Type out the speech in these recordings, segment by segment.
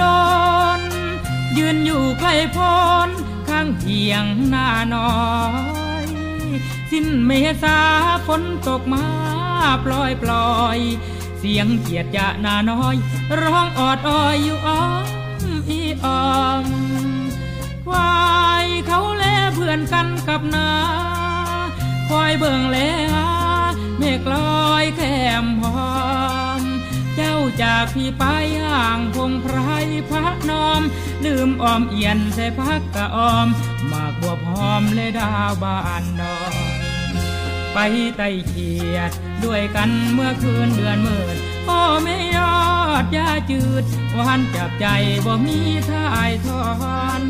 ดอนยืนอยู่ใกล้พรข้างเทียงหน้าน้อย สิ้นเมษาฝนตกมาปล่อยปล่อย เสียงเกียดจะหน้าน้อย ร้องออดอ้อยอยู่อ้อมอีอ้อมควายเขาแลเพื่อนกันกับนาคอยเบิ่งแลเมฆลอยแคมพอ เจ้าจากพี่ไปห่างพงไพรพระนอม ลืมออมเอียนใส่พักกะออม มากบัวพร้อมเลยดาวบานดอนไปไต่เขียด ด้วยกันเมื่อคืนเดือนมื่นพ่อไม่ยอดยาจืดวานจับใจบ่มีท่ายทอน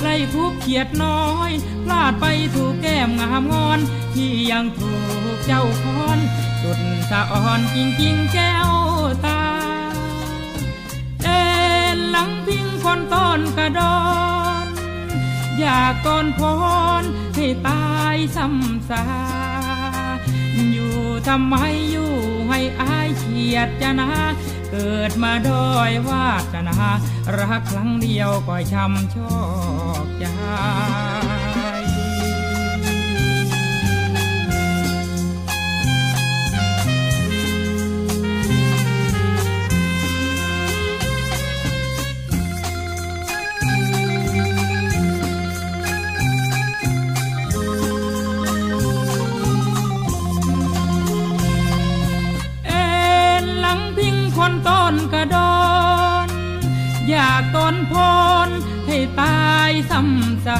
ไล่คุกเขียดน้อย พลาดไปถูกแก้มงามงอน ที่ยังถูกเจ้าคอน สุดสะอ่อนจริงๆแก้ว ตาเอ็นหลังพิงคนต้นกระดอน อยากก่อนพรให้ตายซ้ำซาอยู่ทำไมอยู่ให้อายเฉียดจะนะ เกิดมาด้อยวาสนา รักครั้งเดียวก็ช้ำชอกใจ คนต้นกระดอนอยากต้นพนให้ตายซ้ำซา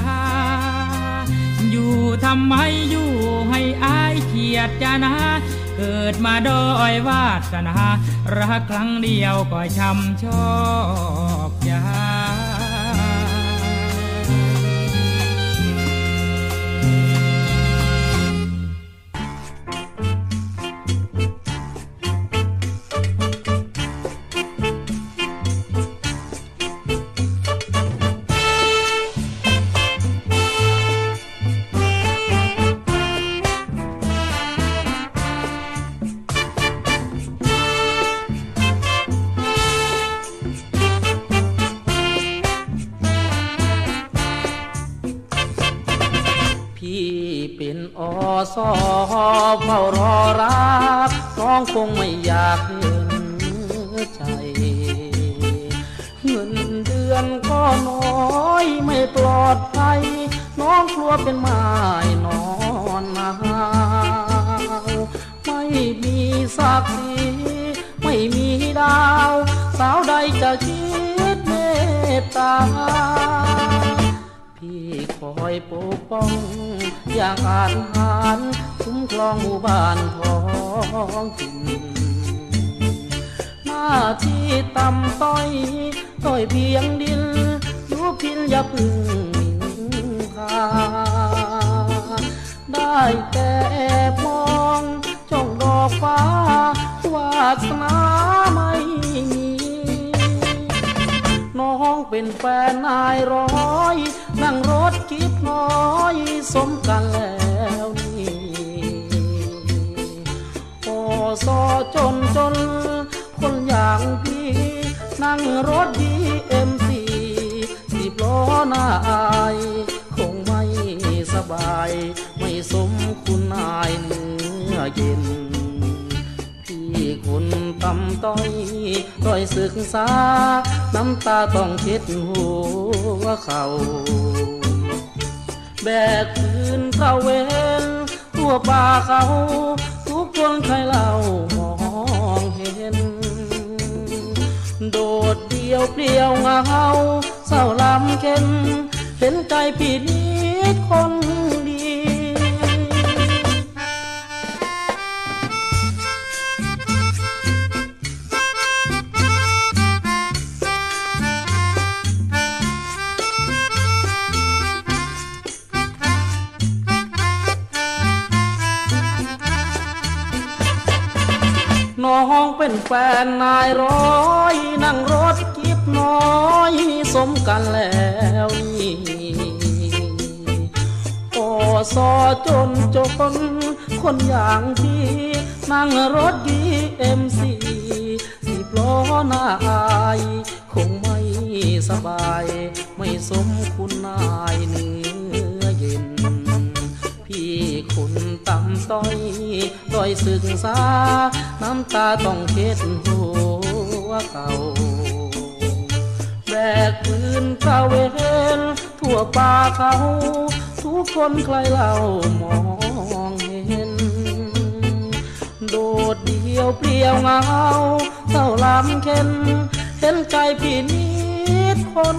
อยู่ทำไมอยู่ให้อายเขียดจะนะ เกิดมาดอยวาสนารักครั้งเดียวก็ช้ำชอกยา สอเฝ้ารอรักน้องคงไม่อยากเห็นใจ เงินเดือนก็น้อยไม่ปลอดภัย น้องกลัวเป็นไม้นอนหนาวไม่มีสักสีไม่มีดาว สาวใดจะคิดเมตตา พี่คอยปกป้อง อยางอาจหารคุ้มครองหมู่บ้านท้องถิ่นหน้าที่ต่ำต้อยต้อยเพียงดินอยู่พินอย่าพึ่งมินพาได้แต่มองจ้องดอกฟ้าวาสนาไม่มีน้องเป็นแฟนนายร้อย น้อยสมกันแล้วนี่ โอซอจนจน คนอย่างพี่ นั่งรถดีเอ็มซีสิบล้อหน้าอาย คงไม่สบาย ไม่สมคุณนายเนื้อเย็นคนตำต้อยต้อยศึกษา น้ำตาต้องเช็ดหัวเขา แบกคืนเข้าเวนทั่วป่าเขา ทุกคนใครเล่ามองเห็น โดดเดียวเปลี่ยวเงาเศร้าลำเค็นเห็นใจผิดนิดคน เป็นแฟนนายร้อยนั่งรถกิบน้อยสมกันแล้วนี่โอซอจนจนคนอย่างที่นั่งรถดีเอ็มซีสิบล้อหน้าอาย คงไม่สบาย ไม่สมคุณนาย อยต้อยศึกษา น้ำตาต้องเค็ดหัวเก่าแบกปืนตะเวนทั่วป่าเขา ทุกคนใครเล่ามองเห็น โดดเดียวเปลี่ยวเงาเศร้าลำเข็นเห็นใจพี่นิดคน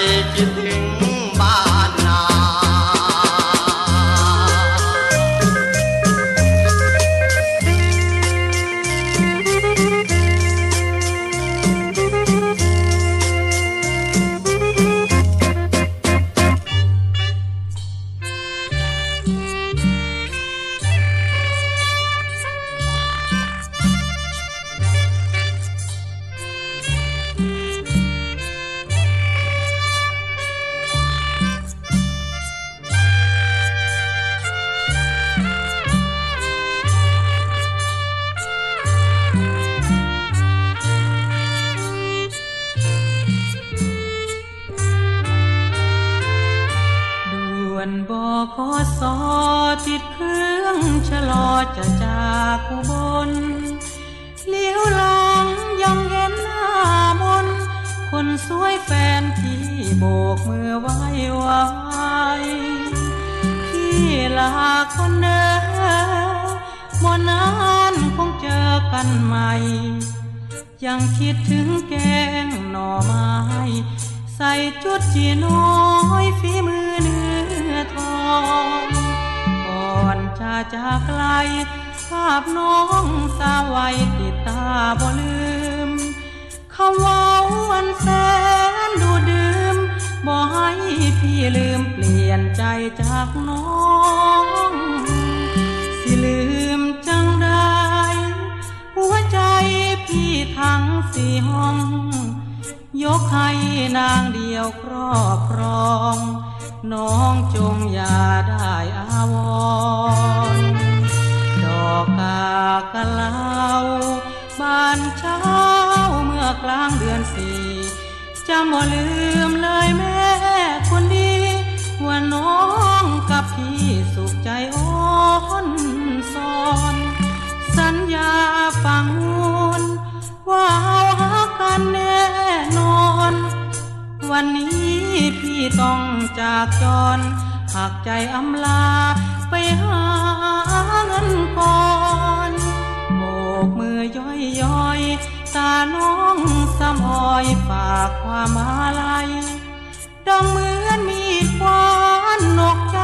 ใจคิดถึงันใหม่ ยังคิดถึงแกงหน่อไม้ ใส่จุดจีน้อยฝีมือเนื้อทองก่อนจะจากไกล ภาพน้องสาวไว้ติดตาบ่ลืมคำเว่าวันแสนดูดื่มบ่ให้พี่ลืมเปลี่ยนใจจากน้อง ทั้งสี่ห้อง ยกให้นางเดียวครอบครอง น้องจงอย่าได้อาวรดอกกากะลาวบานเช้าเมื่อกลางเดือนสี่จะบ่ลืมเลยแม่คนดี ว่าน้องกับพี่สุขใจอ่อนสอน สัญญาฝังมูล กันแน่นอน วันนี้พี่ต้องจากจรหากใจอำลาไปหาเงินก่อนโบกมือย่อยย้อยตาน้องสำอยฝากความอาลัยดังเหมือนมีควานนกใจ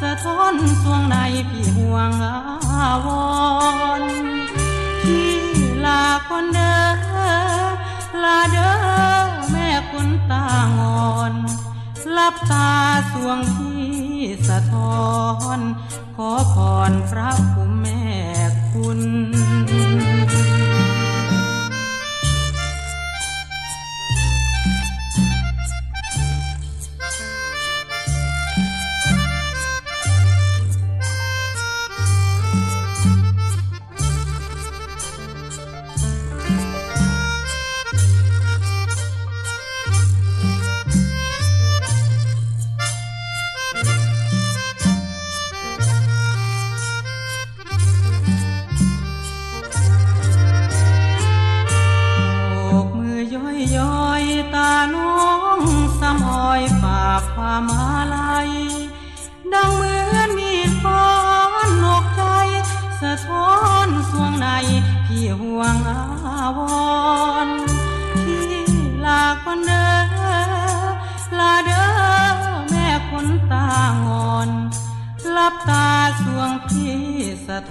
สะท้อนสวงในพี่ห่วงอาวรที่ลาคนเด้อ ลาเด้อแม่คนตางอนลับตาสวงที่สะท้อน ขอพรพระคุณแม่คุณ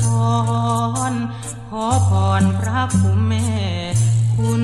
ทอนขอพรพระคุณแม่คุณ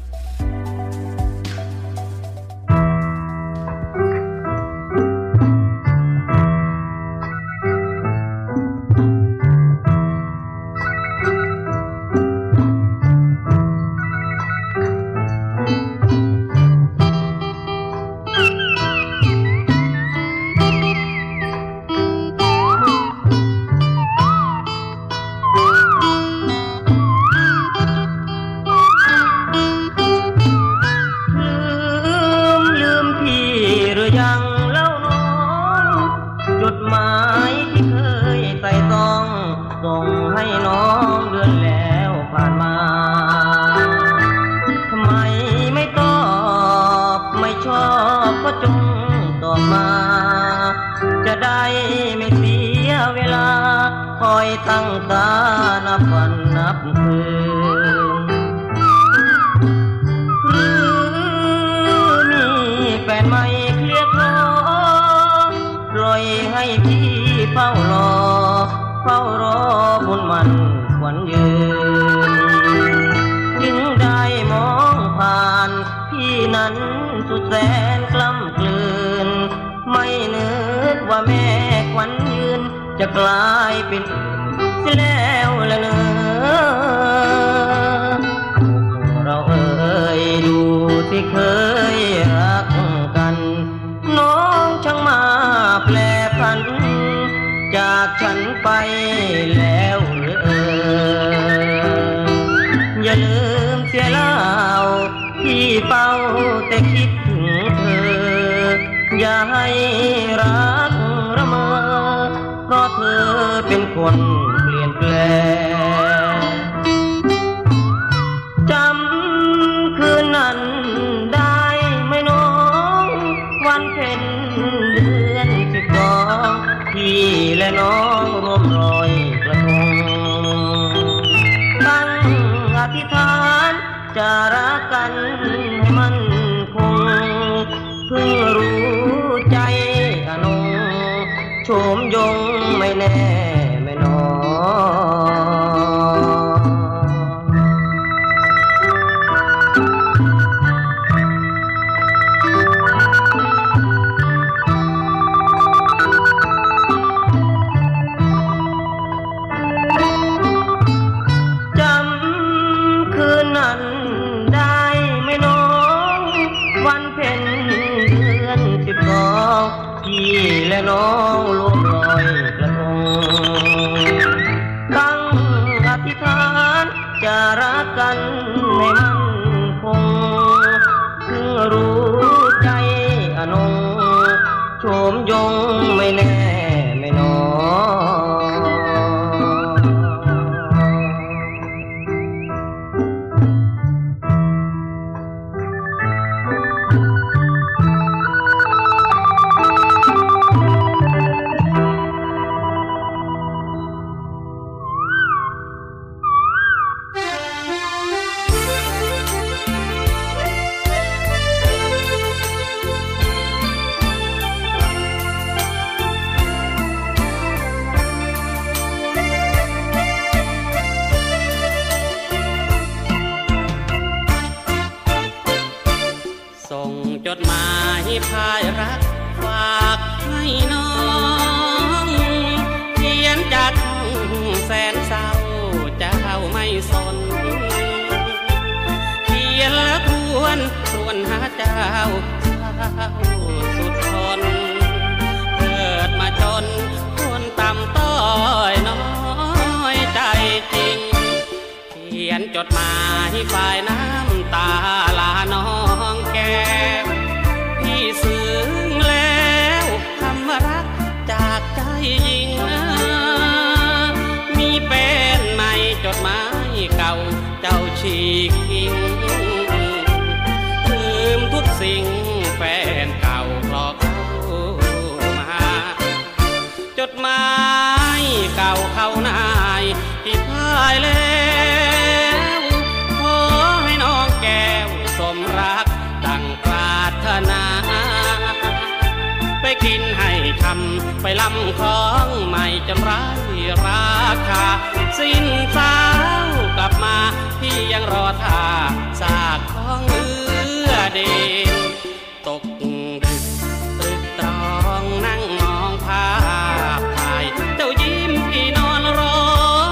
ตั้งตานับวันนับคืนหรือมีแฟนไม่เคลียร์คอปล่อยให้พี่เฝ้ารอเฝ้ารอบุญมันขวันยืนจึงได้มองผ่านพี่นั้นสุดแสนกล้ำกลืน ไม่นึกว่าแม่ขวันยืนจะกลายเป็น แล้วละเนอ Don't nè. าวข้าสุดทนเกิดมาจนคนต่ำต้อยน้อยใจจริง เขียนจดหมายฝ่ายน้ำตาลาน้องแก้พี่ซึ้งแล้วคำรักจากใจยิง มีเป็นไหมจดหมายเก่าเจ้าชีก ไปลำของใหม่จนไรราคา สิ้นสาวกลับมา พี่ยังรอท่าสากของเอือเด่นตกดึกตึกตรองนั่งมองภาพถ่าย เจ้ายิ้มพี่นอนร้อ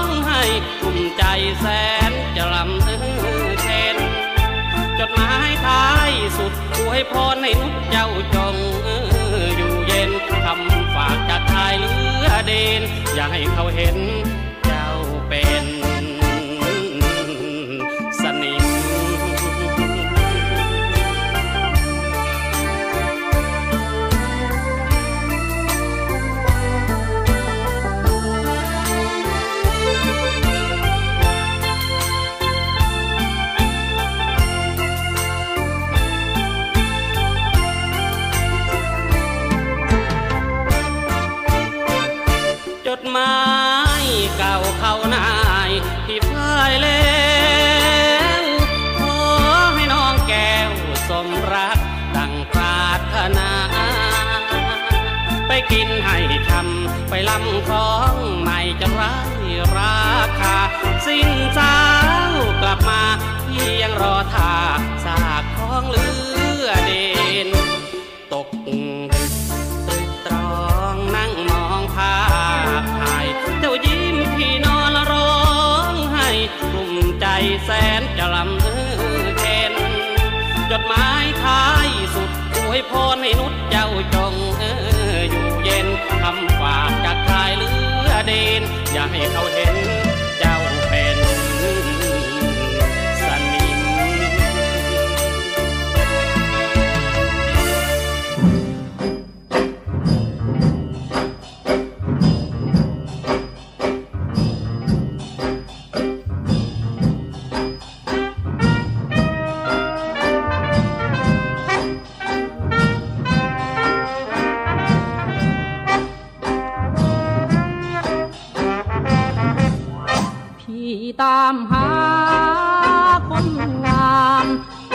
งให้กุ่มใจแสนจะลำเออเช่นจดหมายท้ายสุดอวยพรให้นุกเจ้าจอ อย่าให้เขาเห็น ดหมายท้ายสุดอวยพรให้นุชเจ้าจงเอออยู่เย็นคำฝากจากชายเลือเดน อย่าให้เขาเห็น ตามหาคนงาม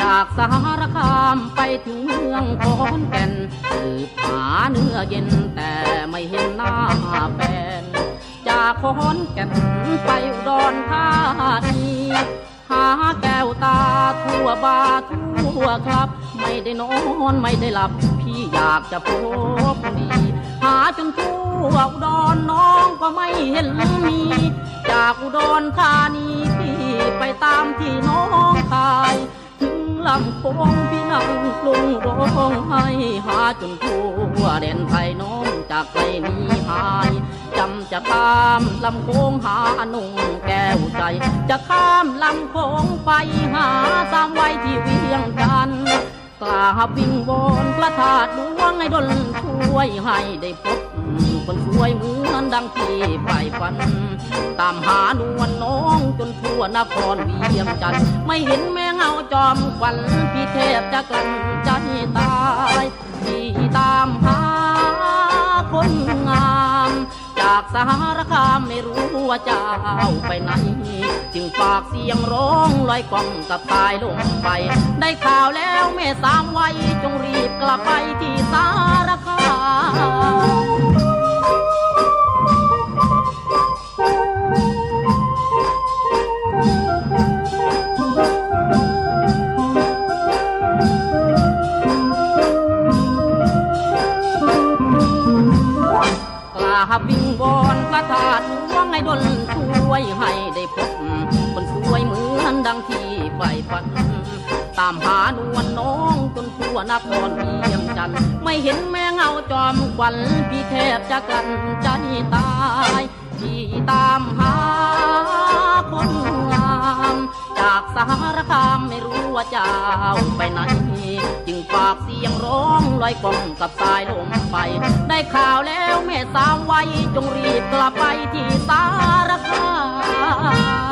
จากสารคามไปถึงเมืองขอนแก่นสืบหาเนื้อเย็นแต่ไม่เห็นหน้าแฟนจากขอนแก่นไปอุดรธานีหาแก้วตาทั่วบาทั่วครับ ไม่ได้นอนไม่ได้หลับ พี่อยากจะพบดี หาจนทั่วอุดรน้องก็ไม่เห็นมี จากอุดรธานีพี่ไปตามที่น้องคาย ถึงลำโพงพี่นั่งกลุงร้องไห้หาจนทั่วแดนไทยน้องจากไกลนี้หายจำจะข้ามลำโค้งหาหนุ่งแก้วใจ จะข้ามลำโค้งไปหาตามไว้ที่เวียงจันทร์กราบวิงวอนพระธาตุหลวงให้ดลช่วยให้ได้พบ คนสวยเหมือนดังที่ไปฝัน ตามหานวลน้องจนทั่วนครเวียงจันทร์ไม่เห็นแม่เงาจอมควันพี่เทพจะกลั้นใจตายพี่ตามหาคนงาม จากสารคามไม่รู้ว่าเจ้าไปไหน จึงฝากเสียงร้องลอยกล่องกับตายลงไป ได้ข่าวแล้วแม่สามวัยจงรีบกลับไปที่สา กราบวิงวอนพระธาตุหลวงให้ดลช่วยให้ได้พบคนสวยเหมือนดังที่ใฝ่ฝัน ตามหานวลน้องจนทั่วนครเวียงจันไม่เห็นแม่เงาจอมควันพี่แทบจะกันใจตายพี่ตามหาคนงา จากสารคามไม่รู้ว่าจะไปไหน จึงฝากเสียงร้องลอยกล่องกับสายลมไป ได้ข่าวแล้วแม่สามวัยจงรีบกลับไปที่สารคาม